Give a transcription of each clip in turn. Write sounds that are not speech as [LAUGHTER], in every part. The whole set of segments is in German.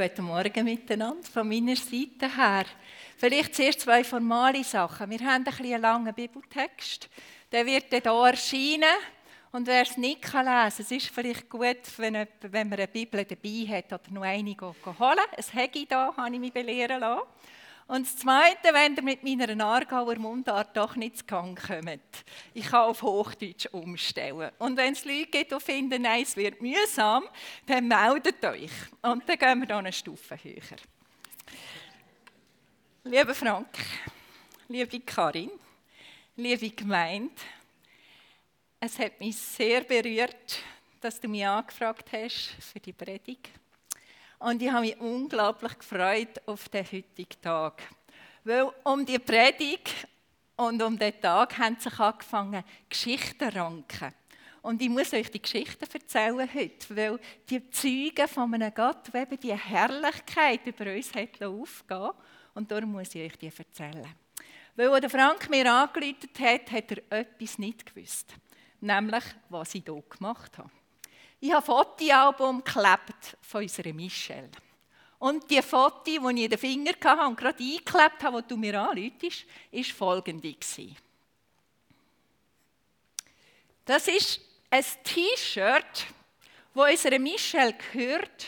Guten Morgen miteinander von meiner Seite her. Vielleicht zuerst zwei formale Sachen. Wir haben ein einen langen Bibeltext. Der wird hier erscheinen. Und wer es nicht lesen kann, es ist vielleicht gut, wenn, wenn man eine Bibel dabei hat oder noch eine holen. Habe ich da, habe ich mich belehren lassen. Und das Zweite, wenn ihr mit meiner Aargauer Mundart doch nicht zu Gang kommt. Ich kann auf Hochdeutsch umstellen. Und wenn es Leute gibt, die finden, nein, es wird mühsam, dann meldet euch. Und dann gehen wir hier eine Stufe höher. Lieber Frank, liebe Karin, liebe Gemeinde, es hat mich sehr berührt, dass du mich angefragt hast für die Predigt. Und ich habe mich unglaublich gefreut auf den heutigen Tag. Weil um die Predigt und um den Tag haben sich angefangen, Geschichten ranken. Und ich muss euch die Geschichten erzählen heute, weil die Zeugen von einem Gott, der eben die Herrlichkeit über uns hat aufgehen Und darum muss ich euch die erzählen. Weil als Frank mir angerufen hat, hat er etwas nicht gewusst. Nämlich, was ich hier gemacht habe. Ich habe Fotoalbum geklebt von unserer Michelle. Und die Fotos, die ich in den Finger hatte und gerade eingeklebt habe, die du mir anläutest, war folgende. Das ist ein T-Shirt, das unserer Michelle gehört,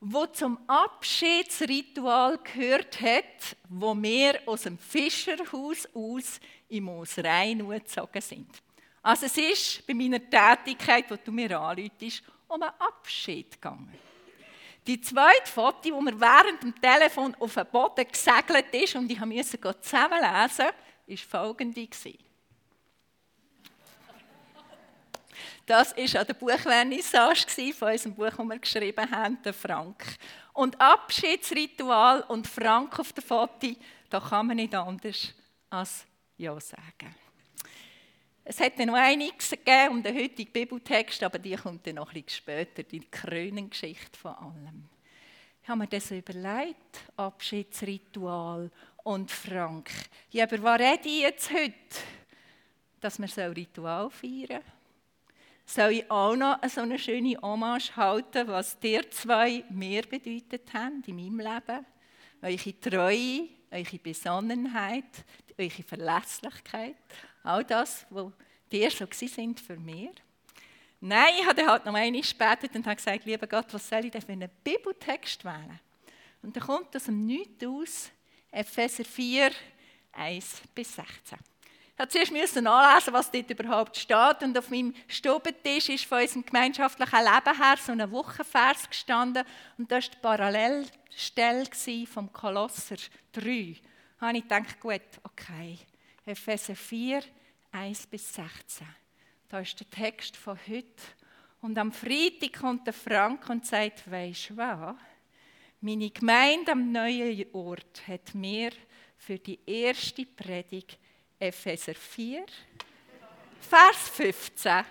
wo zum Abschiedsritual gehört hat, wo wir aus dem Fischerhaus aus im Moos Rhein gezogen sind. Also es ist bei meiner Tätigkeit, die du mir anläutest, um einen Abschied gegangen. Die zweite Foto, die mir während dem Telefon auf den Boden gesegelt ist und ich musste zusammenlesen, war folgende. Das war an der Buchvernissage von unserem Buch, das wir geschrieben haben, der Frank. Und Abschiedsritual und Frank auf der Foto, da kann man nicht anders als Ja sagen. Es hätte noch einiges gegeben um den heutigen Bibeltext, aber die kommt dann noch ein später, die Krönengeschichte von allem. Ich habe mir das überlegt, Abschiedsritual und Frank. Ja, aber was rede ich jetzt heute? Dass wir so ein Ritual feiern Soll ich auch noch so eine schöne Hommage halten, was dir zwei mehr bedeutet haben in meinem Leben? Eure Treue, eure Besonnenheit, eure Verlässlichkeit All das, was dir so sind für mich. Nein, ich habe halt noch einmal gebetet und habe gesagt, lieber Gott, was soll ich denn für einen Bibeltext wählen? Und dann kommt aus dem Nichts aus, Epheser 4, 1 bis 16. Ich musste zuerst nachlesen, was dort überhaupt steht. Und auf meinem Stubentisch ist von unserem gemeinschaftlichen Leben her so ein Wochenvers gestanden. Und das war die Parallelstelle vom Kolosser 3. Da habe ich gedacht, gut, okay, Epheser 4, 1 bis 16. Da ist der Text von heute. Und am Freitag kommt der Frank und sagt, weisst du was? Meine Gemeinde am neuen Ort hat mir für die erste Predigt Epheser 4, Vers 15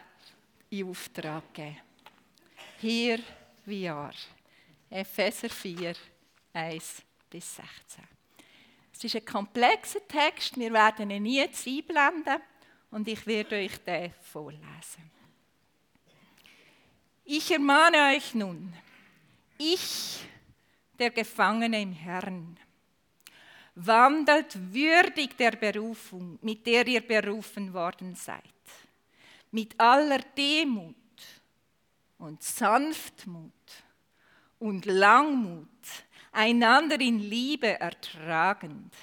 in Auftrag gegeben. Hier wie are. Epheser 4, 1 bis 16. Es ist ein komplexer Text, wir werden ihn nie einblenden und ich werde euch den vorlesen. Ich ermahne euch nun, ich, der Gefangene im Herrn, wandelt würdig der Berufung, mit der ihr berufen worden seid, mit aller Demut und Sanftmut und Langmut, einander in Liebe ertragend.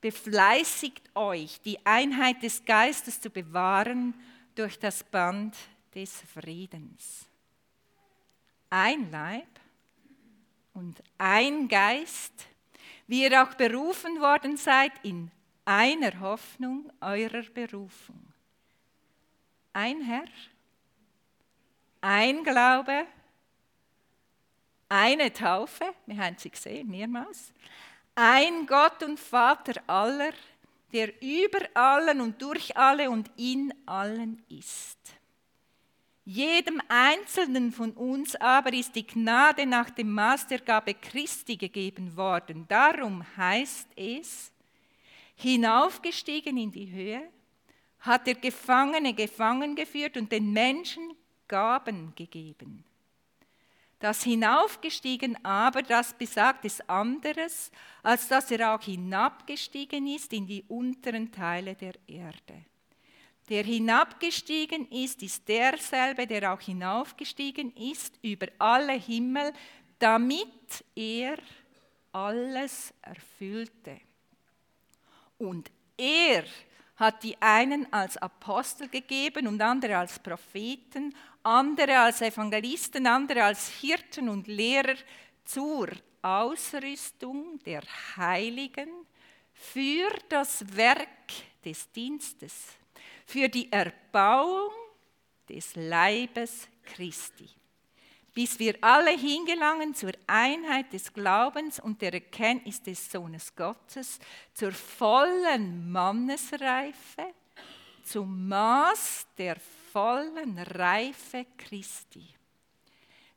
Befleißigt euch, die Einheit des Geistes zu bewahren durch das Band des Friedens. Ein Leib und ein Geist, wie ihr auch berufen worden seid in einer Hoffnung eurer Berufung. Ein Herr, ein Glaube, eine Taufe, wir haben sie gesehen, mehrmals. Ein Gott und Vater aller, der über allen und durch alle und in allen ist. Jedem Einzelnen von uns aber ist die Gnade nach dem Maß der Gabe Christi gegeben worden. Darum heißt es, hinaufgestiegen in die Höhe, hat der Gefangene gefangen geführt und den Menschen Gaben gegeben Das hinaufgestiegen aber, das besagt es anderes, als dass er auch hinabgestiegen ist in die unteren Teile der Erde. Der hinabgestiegen ist, ist derselbe, der auch hinaufgestiegen ist über alle Himmel, damit er alles erfüllte. Und er hat die einen als Apostel gegeben und andere als Propheten, andere als Evangelisten, andere als Hirten und Lehrer zur Ausrüstung der Heiligen für das Werk des Dienstes, für die Erbauung des Leibes Christi. Bis wir alle hingelangen zur Einheit des Glaubens und der Erkenntnis des Sohnes Gottes, zur vollen Mannesreife, zum Maß der vollen Reife Christi.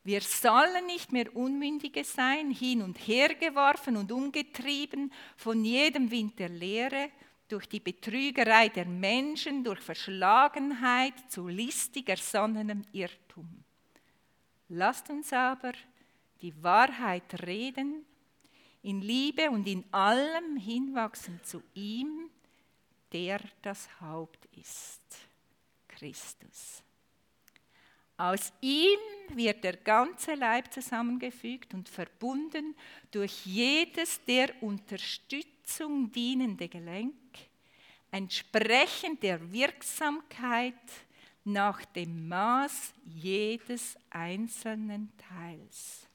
Wir sollen nicht mehr Unmündige sein, hin und her geworfen und umgetrieben von jedem Wind der Lehre, durch die Betrügerei der Menschen, durch Verschlagenheit zu listig ersonnenem Irrtum Lasst uns aber die Wahrheit reden, in Liebe und in allem hinwachsen zu ihm, der das Haupt ist, Christus. Aus ihm wird der ganze Leib zusammengefügt und verbunden durch jedes der Unterstützung dienende Gelenk, entsprechend der Wirksamkeit nach dem Maß jedes einzelnen Teils.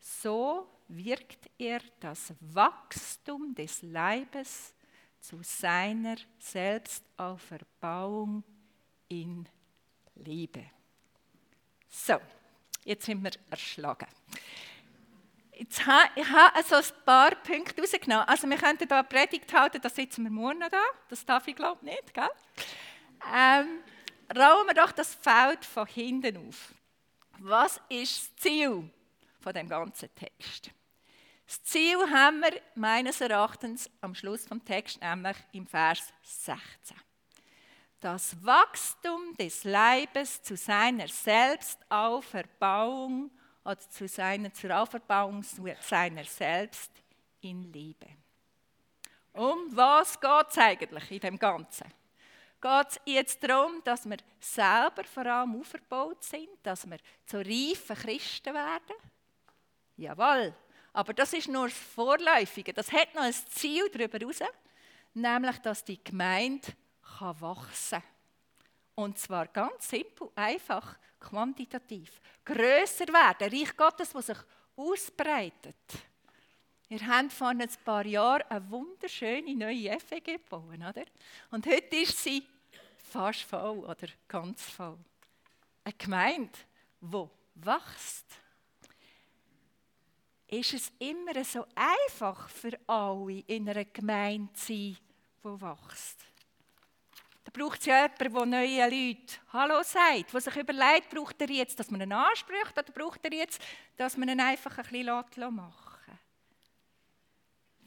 So wirkt er das Wachstum des Leibes zu seiner Selbstauferbauung in Liebe. So, jetzt sind wir erschlagen. Jetzt ha, ich habe also ein paar Punkte rausgenommen. Also wir könnten hier eine Predigt halten, da sitzen wir morgen da. Das darf ich glaube nicht, gell? Ähm, rollen wir doch das Feld von hinten auf. Was ist das Ziel von dem ganzen Text? Das Ziel haben wir meines Erachtens am Schluss vom Text, nämlich im Vers 16. Das Wachstum des Leibes zu seiner Selbstauferbauung oder zu seiner zur Auferbauung seiner selbst in Liebe. Um was geht es eigentlich in dem Ganzen? geht es jetzt darum, dass wir selber vor allem aufgebaut sind, dass wir zu reifen Christen werden? Jawohl. Aber das ist nur das Vorläufige. Das hat noch ein Ziel darüber hinaus, nämlich, dass die Gemeinde kann wachsen. Und zwar ganz simpel, einfach, quantitativ. Grösser werden, Reich Gottes, das sich ausbreitet. Wir haben vor ein paar Jahren eine wunderschöne neue FEG gebaut. Oder? Und heute ist sie fast voll oder ganz voll. Eine Gemeinde, die wächst. Ist es immer so einfach für alle, in einer Gemeinde zu sein, die wächst? Da braucht es ja jemanden, der neuen Leuten Hallo sagt, der sich überlegt, braucht er jetzt, dass man ihn anspricht oder braucht er jetzt, dass man ihn einfach ein bisschen machen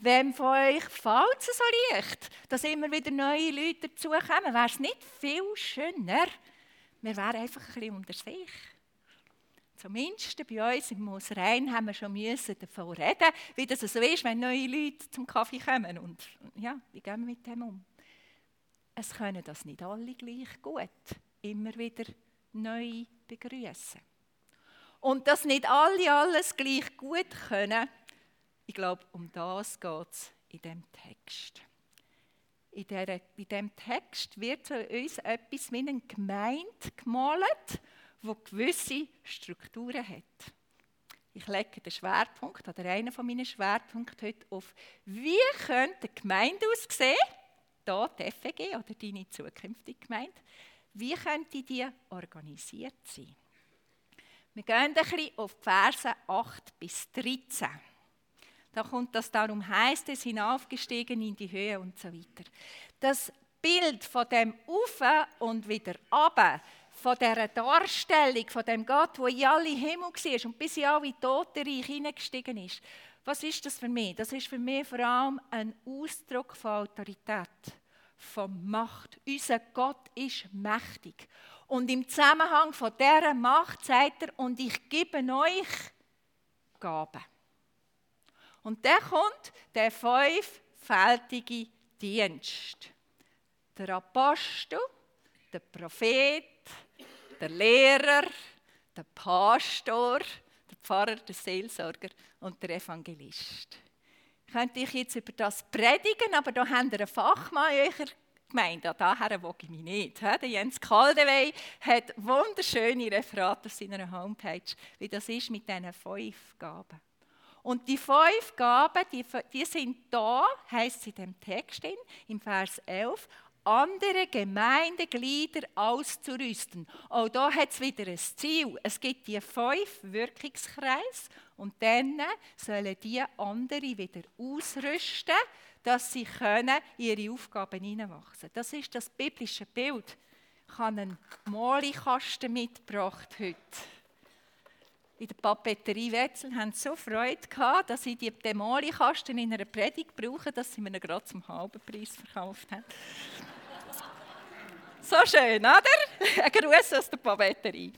Wem von euch fällt es so leicht, dass immer wieder neue Leute dazukommen? Wäre es nicht viel schöner? Wir wären einfach ein bisschen unter sich. Zumindest bei uns im Moosrein haben wir schon müssen davon reden, wie das so ist, wenn neue Leute zum Kaffee kommen. Und ja, wie gehen wir mit dem um? Es können das nicht alle gleich gut immer wieder neu begrüßen. Und dass nicht alle alles gleich gut können, ich glaube, um das geht es in diesem Text. In, der, in diesem Text wird uns etwas wie eine Gemeinde gemalt, die gewisse Strukturen hat. Ich lege den Schwerpunkt, oder einen von meinen Schwerpunkten heute auf, wie könnte eine Gemeinde aussehen, hier die FEG oder deine zukünftige Gemeinde, wie könnte die organisiert sein? Wir gehen ein bisschen auf die Verse 8 bis 13. Da kommt das darum, heißt es, hinaufgestiegen in die Höhe und so weiter. Das Bild von dem Ufe und wieder runter, von dieser Darstellung, von dem Gott, der in alle Himmel war und bis in alle Totenreich hineingestiegen ist, was ist das für mich? Das ist für mich vor allem ein Ausdruck von Autorität, von Macht. Unser Gott ist mächtig. Und im Zusammenhang von dieser Macht sagt er, und ich gebe euch Gaben. Und dann kommt der fünffältige Dienst. Der Apostel, der Prophet, der Lehrer, der Pastor, der Pfarrer, der Seelsorger und der Evangelist. Könnte ich jetzt über das predigen, aber da haben wir einen Fachmann in eurer Gemeinde. Daher wage ich mich nicht. Jens Kaldewey hat wunderschöne Referate auf seiner Homepage, wie das ist mit diesen fünf Gaben. Und die fünf Gaben, die, die sind da, heißt es in dem Text, im Vers 11, andere Gemeindeglieder auszurüsten. Auch da hat es wieder ein Ziel. Es gibt die fünf Wirkungskreise und dann sollen die andere wieder ausrüsten, dass sie können ihre Aufgaben hineinwachsen. Das ist das biblische Bild. Ich habe einen Molikasten mitgebracht heute. In der Papeterie Wetzel haben sie so Freude gehabt, dass sie die Molikasten in einer Predigt brauchen, dass sie mir gerade zum halben Preis verkauft haben. So schön, oder? Ein Gruß aus der Papeterie.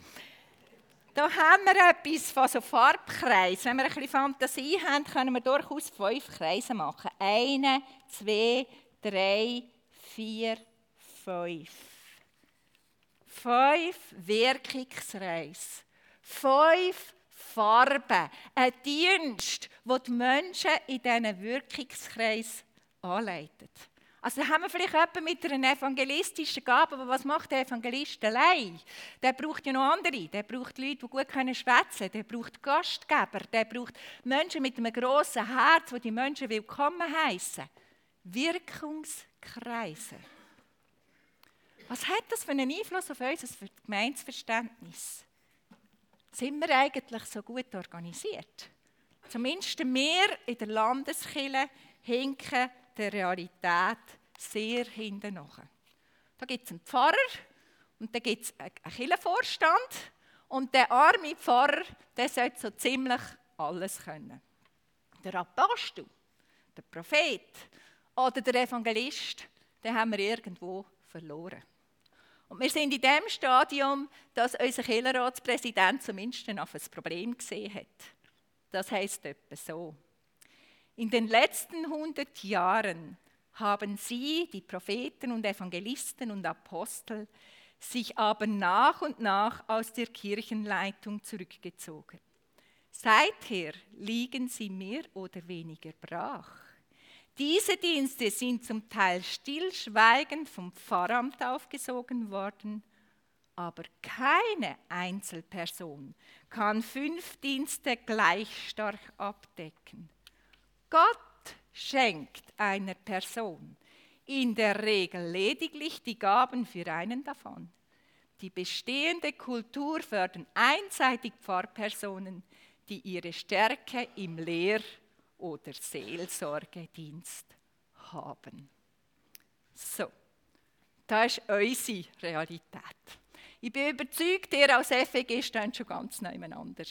Da haben wir etwas von so Farbkreisen. Wenn wir ein bisschen Fantasie haben, können wir durchaus fünf Kreise machen. Eine, zwei, drei, vier, fünf. Fünf Wirkungskreise. Fünf Farben. Ein Dienst, der die Menschen in diesen Wirkungskreis anleitet. Also haben wir vielleicht jemanden mit einer evangelistischen Gabe, aber was macht der Evangelist allein? Der braucht ja noch andere. Der braucht Leute, die gut können schwätzen. Der braucht Gastgeber. Der braucht Menschen mit einem grossen Herz, die die Menschen willkommen heißen. Wirkungskreise. Was hat das für einen Einfluss auf unser Gemeinsverständnis? Sind wir eigentlich so gut organisiert? Zumindest wir in der Landeskirche hinken der Realität sehr hinten nach. Da gibt es einen Pfarrer und da gibt es einen Kirchenvorstand und der arme Pfarrer, der sollte so ziemlich alles können. Der Apostel, der Prophet oder der Evangelist, den haben wir irgendwo verloren. Und wir sind in dem Stadium, dass unser Kirchenratspräsident zumindest ein Problem gesehen hat. Das heißt etwa so. In den letzten 100 Jahren haben sie, die Propheten und Evangelisten und Apostel, sich aber nach und nach aus der Kirchenleitung zurückgezogen. Seither liegen sie mehr oder weniger brach. Diese Dienste sind zum Teil stillschweigend vom Pfarramt aufgesogen worden, aber keine Einzelperson kann fünf Dienste gleich stark abdecken. Gott schenkt einer Person in der Regel lediglich die Gaben für einen davon. Die bestehende Kultur fördert einseitig Pfarrpersonen, die ihre Stärke im Lehr- oder Seelsorgedienst haben. So, das ist unsere Realität. Ich bin überzeugt, ihr als FEG steht schon ganz nebeneinander.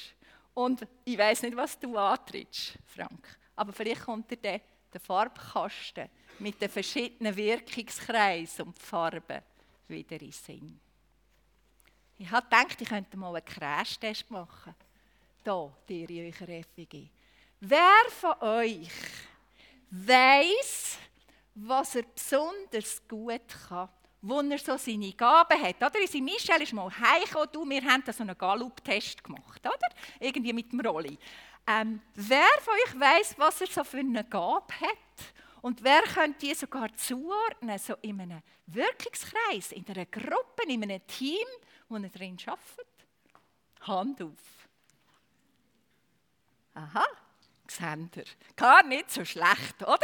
Und ich weiß nicht, was du antrittst, Frank. Aber vielleicht kommt dir der, Farbkasten mit den verschiedenen Wirkungskreisen und Farben wieder in Sinn. Ich habe gedacht, ich könnte mal einen Crashtest machen. Hier, dir in eurer FWG. Wer von euch weiß, was er besonders gut kann, wo er so seine Gaben hat? Oder? Unsere Michelle ist mal heimgekommen, du, wir haben da so einen Gallup-Test gemacht, oder? Irgendwie mit dem Rolli. Ähm, wer von euch weiß, was er so für eine Gabe hat? Und wer könnte die sogar zuordnen, so in einem Wirkungskreis, in einer Gruppe, in einem Team, wo er drin arbeitet? Hand auf. Aha, seht ihr. Gar nicht so schlecht, oder?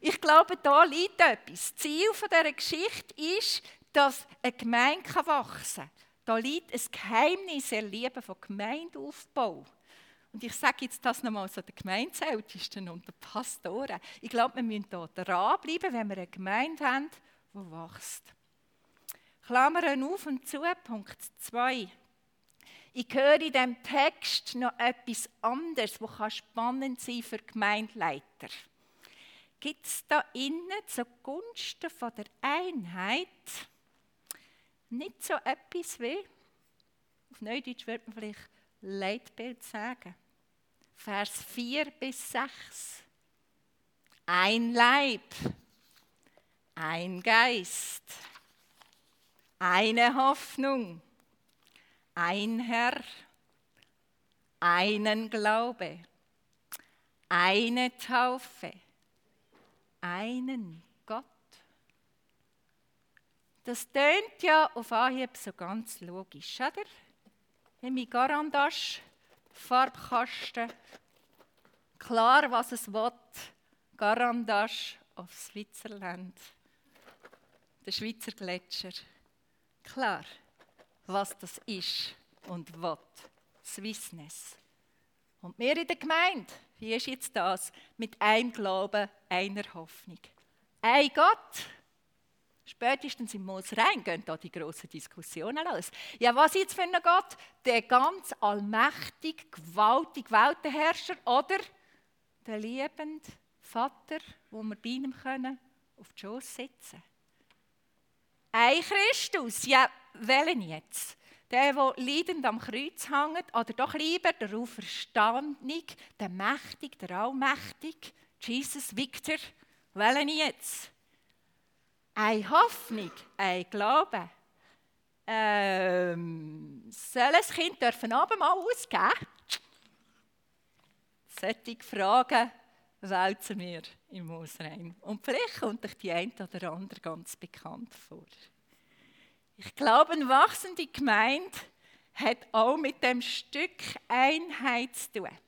Ich glaube, da liegt etwas. Das Ziel dieser Geschichte ist, dass eine Gemeinde wachsen kann. Da liegt ein Geheimnis, Erleben von Gemeindeaufbau. Und ich sage jetzt das nochmal so den Gemeindeältesten und den Pastoren. Ich glaube, wir müssen hier dranbleiben, wenn wir eine Gemeinde haben, die wächst. Klammern auf und zu, Punkt 2. Ich höre in diesem Text noch etwas anderes, das spannend sein für Gemeindeleiter. Gibt es da innen zugunsten von der Einheit nicht so etwas wie, auf Neudeutsch würde man vielleicht Leitbild sagen. Vers 4 bis 6. Ein Leib, ein Geist, eine Hoffnung, ein Herr, einen Glaube, eine Taufe, einen Gott. Das tönt ja auf Anhieb so ganz logisch, oder? Wenn mein Garandasch, Farbkasten, klar, was es will, Garandasch auf Switzerland, der Schweizer Gletscher. Klar, was das ist und was. Swissness. Und wir in der Gemeinde, wie ist jetzt das? Mit einem Glauben, einer Hoffnung. Ein Gott. Spätestens im Mose rein gehen da die grossen Diskussionen los. Ja, was jetzt für ein Gott? Der ganz allmächtig, gewaltig Weltenherrscher oder der liebende Vater, wo wir bei ihm können, auf die Schoß sitzen. Ein Christus, ja, welchen jetzt? Der, der leidend am Kreuz hängt, oder doch lieber der Auferstandene, der Mächtig, der Allmächtig, Jesus Victor, welchen jetzt? Eine Hoffnung, ein Glaube. Ähm, soll ein Kind dürfen Abendmahl ausgeben? Solche Fragen wälzen wir im Moosrein. Und vielleicht kommt euch die eine oder andere ganz bekannt vor. Ich glaube, eine wachsende Gemeinde hat auch mit dem Stück Einheit zu tun.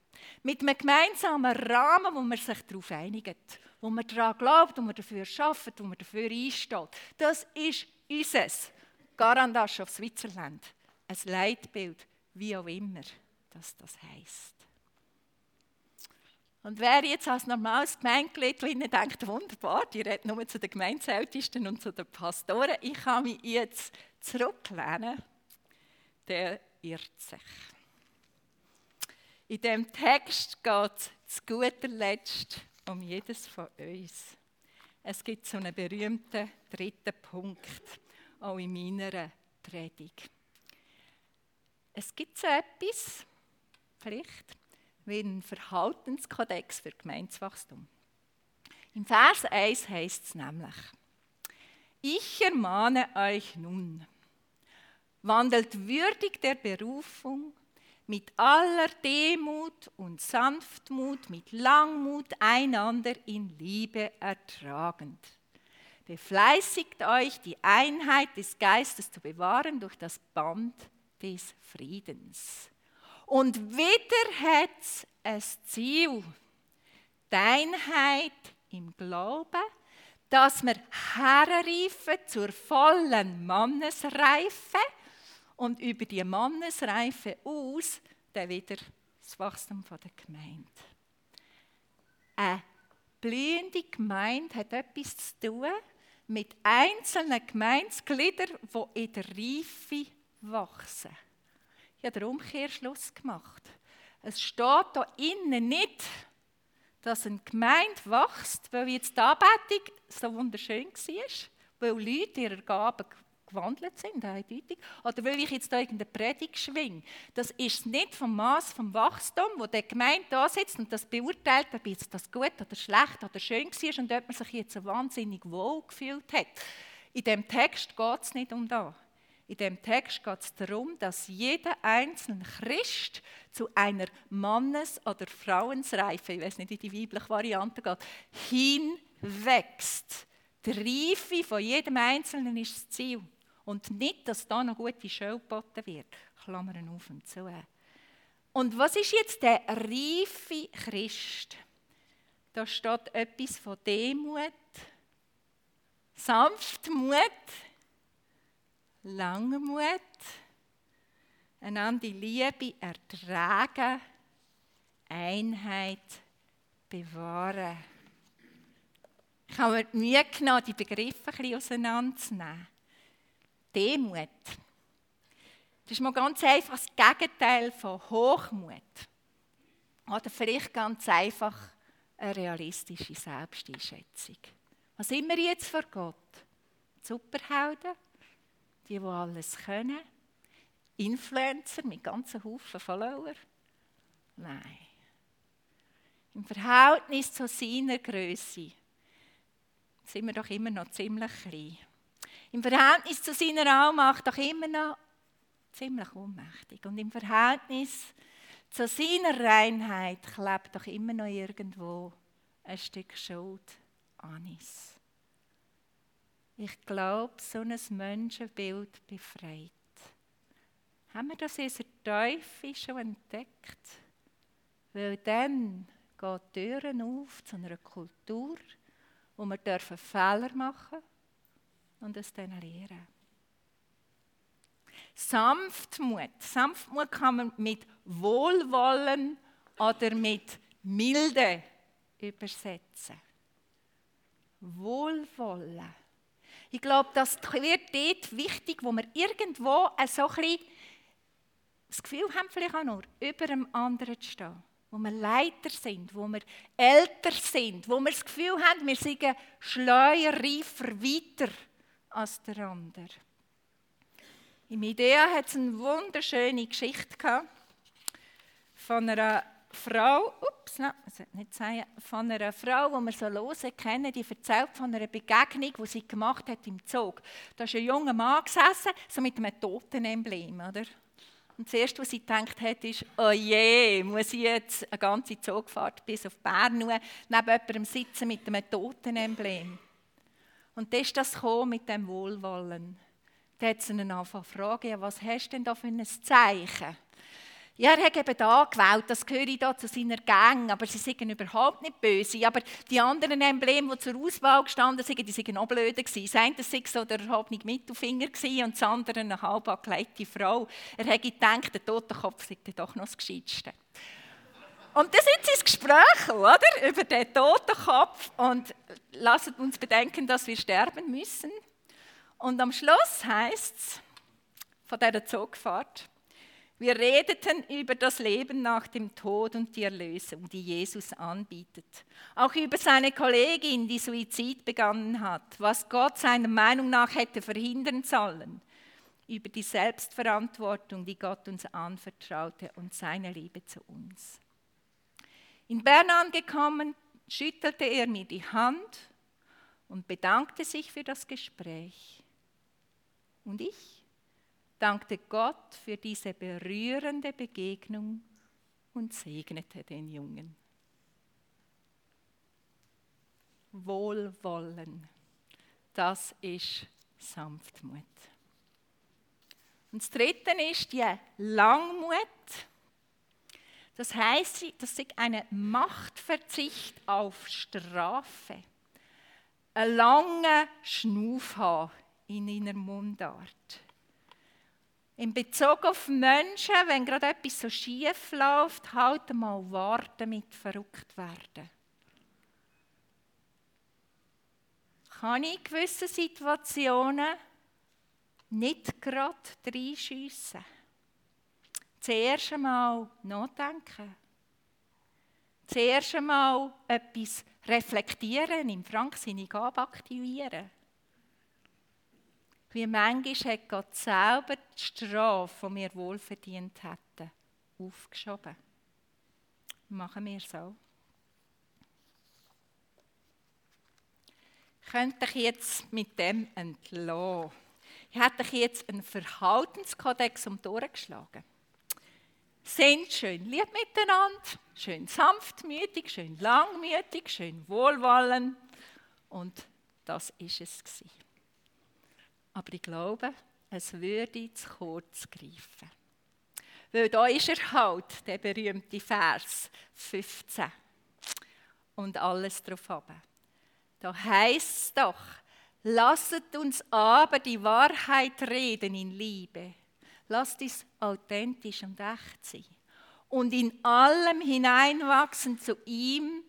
Mit einem gemeinsamen Rahmen, wo man sich darauf einigt, wo man daran glaubt, wo man dafür arbeitet, wo man dafür einsteht. Das ist unseres Garandasch auf Switzerland. Ein Leitbild, wie auch immer das, das heisst. Und wer jetzt als normales Gemeindeglied denkt, wunderbar, die redet nur zu den Gemeindeältesten und zu den Pastoren, ich kann mich jetzt zurücklehnen, der irrt sich. In dem Text geht es zu guter Letzt um jedes von uns. Es gibt so einen berühmten dritten Punkt, auch in meiner Predigt. Es gibt so etwas, vielleicht, wie ein Verhaltenskodex für Gemeinswachstum. Im Vers 1 heißt es nämlich, ich ermahne euch nun, wandelt würdig der Berufung, mit aller Demut und Sanftmut, mit Langmut einander in Liebe ertragend. Befleißigt euch, die Einheit des Geistes zu bewahren durch das Band des Friedens. Und wieder hat es Ziel, die Einheit im Glauben, dass wir herreifen zur vollen Mannesreife und über die Mannesreife aus dann wieder das Wachstum der Gemeinde. Eine blühende Gemeinde hat etwas zu tun mit einzelnen Gemeindegliedern, die in der Reife wachsen. Ich habe den Umkehrschluss gemacht. Es steht da innen nicht, dass eine Gemeinde wächst, weil jetzt die Anbetung so wunderschön war, weil Leute ihre Gaben gewandelt sind, eindeutig, oder weil ich jetzt da irgendeine Predigt schwinge. Das ist nicht vom Maß vom Wachstum, wo der Gemeinde da sitzt und das beurteilt, ob jetzt das gut oder schlecht oder schön war und ob man sich jetzt wahnsinnig wohl gefühlt hat. In dem Text geht es nicht um das. In dem Text geht es darum, dass jeder einzelne Christ zu einer Mannes- oder Frauensreife, ich weiß nicht, wie die weibliche Variante geht, hinwächst. Die Reife von jedem Einzelnen ist das Ziel. Und nicht, dass da noch gute Show geboten wird. Klammern auf und zu. Und was ist jetzt der reife Christ? Da steht etwas von Demut, Sanftmut, Langmut, einander Liebe ertragen, Einheit bewahren. Ich habe mir die Mühe genommen, die Begriffe ein bisschen auseinanderzunehmen. Demut. Das ist mal ganz einfach das Gegenteil von Hochmut. Oder vielleicht ganz einfach eine realistische Selbsteinschätzung. Was sind wir jetzt vor Gott? Superhelden? die, die alles können. Influencer mit ganzen Haufen Follower. Nein. Im Verhältnis zu seiner Größe sind wir doch immer noch ziemlich klein. Im Verhältnis zu seiner Allmacht doch immer noch ziemlich ohnmächtig. Und im Verhältnis zu seiner Reinheit klebt doch immer noch irgendwo ein Stück Schuld an uns. Ich glaube, so ein Menschenbild befreit. Haben wir das in Teufel schon entdeckt? Weil dann gehen Türen auf zu einer Kultur, wo wir dürfen Fehler machen und es dann lernen. Sanftmut. Sanftmut kann man mit Wohlwollen oder mit Milde übersetzen. Wohlwollen. Ich glaube, das wird dort wichtig, wo wir irgendwo so ein bisschen das Gefühl haben, vielleicht auch nur, über dem anderen zu stehen. Wo wir Leiter sind, wo wir älter sind, wo wir das Gefühl haben, wir sind schleuer, reifer, weiter als der andere. Im Idea hat es eine wunderschöne Geschichte von einer Frau, ups, nein, nicht sagen, von einer Frau, die wir so lose kennen, die erzählt von einer Begegnung, die sie gemacht hat im Zug. Da ist ein junger Mann gesessen, so mit einem Totenemblem, oder? Und das Erste, was sie gedacht hat, ist, oh je, muss ich jetzt eine ganze Zugfahrt bis auf Bern nur neben jemandem sitzen mit einem Totenemblem. Und dann ist das mit dem Wohlwollen. Da hat sie ihn angefangen zu fragen, ja, was hast du denn da für ein Zeichen? Ja, er hat eben da gewählt, das gehöre da zu seiner Gang, aber sie sind überhaupt nicht böse. Aber die anderen Embleme, die zur Auswahl gestanden sind, die waren auch blöde. Das eine war so der erhobene Mittelfinger und das andere eine halb angeleitete Frau. Er hat gedacht, der Totenkopf sei doch noch das Gescheitste. Und sind sie ins Gespräch, oder? Über den Totenkopf und lassen uns bedenken, dass wir sterben müssen. Und am Schluss heißt es von dieser Zugfahrt, wir redeten über das Leben nach dem Tod und die Erlösung, die Jesus anbietet. Auch über seine Kollegin, die Suizid begangen hat, was Gott seiner Meinung nach hätte verhindern sollen. Über die Selbstverantwortung, die Gott uns anvertraute und seine Liebe zu uns. In Bern angekommen, schüttelte er mir die Hand und bedankte sich für das Gespräch. Und ich? dankte Gott für diese berührende Begegnung und segnete den Jungen. Wohlwollen, das ist Sanftmut. Und das Dritte ist die Langmut. Das heißt, das ist ein Machtverzicht auf Strafe. Ein langer Schnuff haben in einer Mundart. In Bezug auf Menschen, wenn gerade etwas so schief läuft, halt mal warten mit verrückt werden. Kann ich in gewissen Situationen nicht gerade reinschiessen? Zuerst einmal nachdenken. Zuerst einmal etwas reflektieren, im Frank seine Gabe aktivieren. Wie manchmal hat Gott selber die Strafe, die wir wohlverdient hätten, aufgeschoben. Machen wir so. Könnte ich jetzt mit dem entlassen. Ich hätte ich jetzt einen Verhaltenskodex um durchgeschlagen. Sind schön lieb miteinander, schön sanftmütig, schön langmütig, schön wohlwollend. Und das ist es gewesen. Aber ich glaube, es würde zu kurz greifen. Weil da ist er halt, der berühmte Vers 15. Und alles drauf ab. Da heißt es doch, lasset uns aber die Wahrheit reden in Liebe. Lasst es authentisch und echt sein. Und in allem hineinwachsen zu ihm,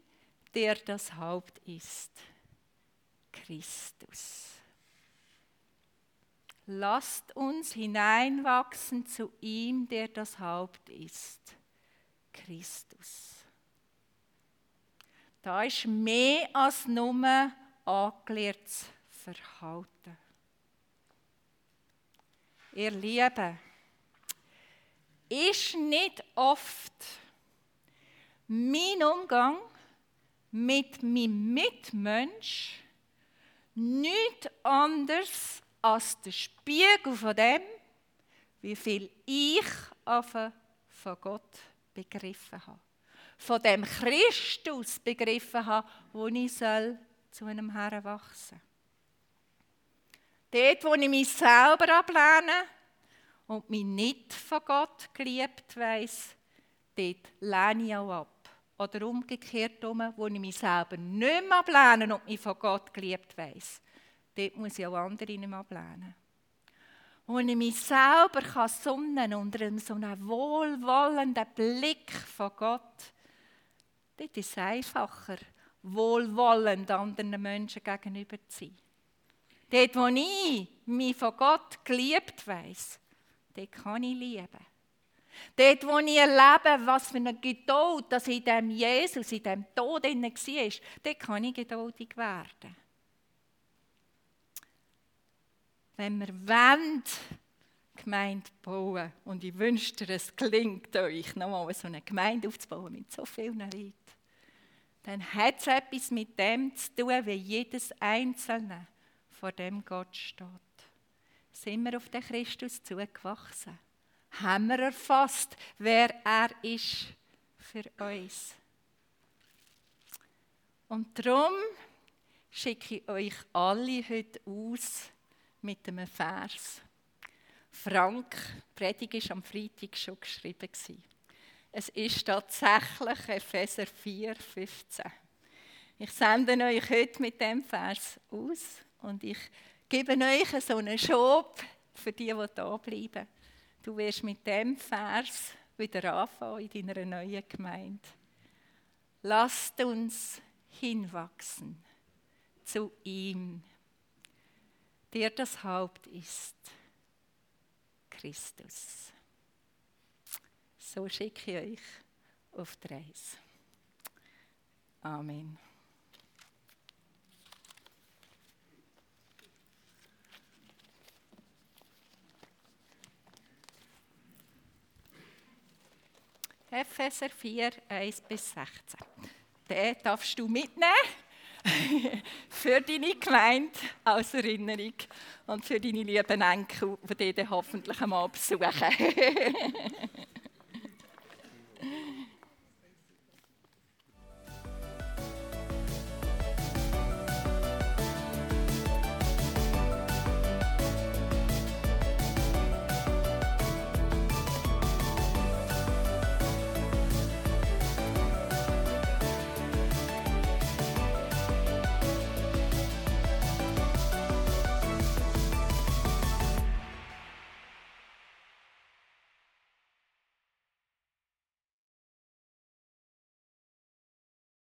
der das Haupt ist. Christus. Lasst uns hineinwachsen zu ihm, der das Haupt ist, Christus. Da ist mehr als nur angelehrtes Verhalten. Ihr Lieben, ist nicht oft mein Umgang mit meinem Mitmensch nichts anderes als der Spiegel von dem, wie viel ich von Gott begriffen habe. Von dem Christus begriffen habe, wo ich soll zu einem Herrn wachsen Dort, wo ich mich selber ablehne und mich nicht von Gott geliebt weiss, dort lehne ich auch ab. Oder umgekehrt, wo ich mich selber nicht mehr ablehne und mich von Gott geliebt weiss, dort muss ich auch andere nicht mehr ablehnen. Wo ich mich selber kann sonnen unter so einem wohlwollenden Blick von Gott, dort ist es einfacher, wohlwollend anderen Menschen gegenüber zu sein. Dort, wo ich mich von Gott geliebt weiss, dort kann ich lieben. Dort, wo ich erlebe, was für eine Geduld das in dem Jesus, in dem Tod war, dort kann ich geduldig werden. Wenn wir wollen, Gemeinde bauen, und ich wünschte, es gelingt euch, nochmal so eine Gemeinde aufzubauen mit so vielen Leuten, dann hat es etwas mit dem zu tun, wie jedes Einzelne vor dem Gott steht. Sind wir auf den Christus zugewachsen? Haben wir erfasst, wer er ist für uns? Und darum schicke ich euch alle heute aus mit einem Vers. Frank, die Predigt war am Freitag schon geschrieben. Es ist tatsächlich Epheser 4, 15. Ich sende euch heute mit dem Vers aus und ich gebe euch so einen Schub für die, die da bleiben. Du wirst mit dem Vers wieder anfangen in deiner neuen Gemeinde. Lasst uns hinwachsen zu ihm, der das Haupt ist, Christus. So schicke ich euch auf die Reise. Amen. Epheser 4, 1 bis 16. Den darfst du mitnehmen [LAUGHS] für deine Gemeinde als Erinnerung und für deine lieben Enkel, die dich hoffentlich einmal besuchen. [LAUGHS]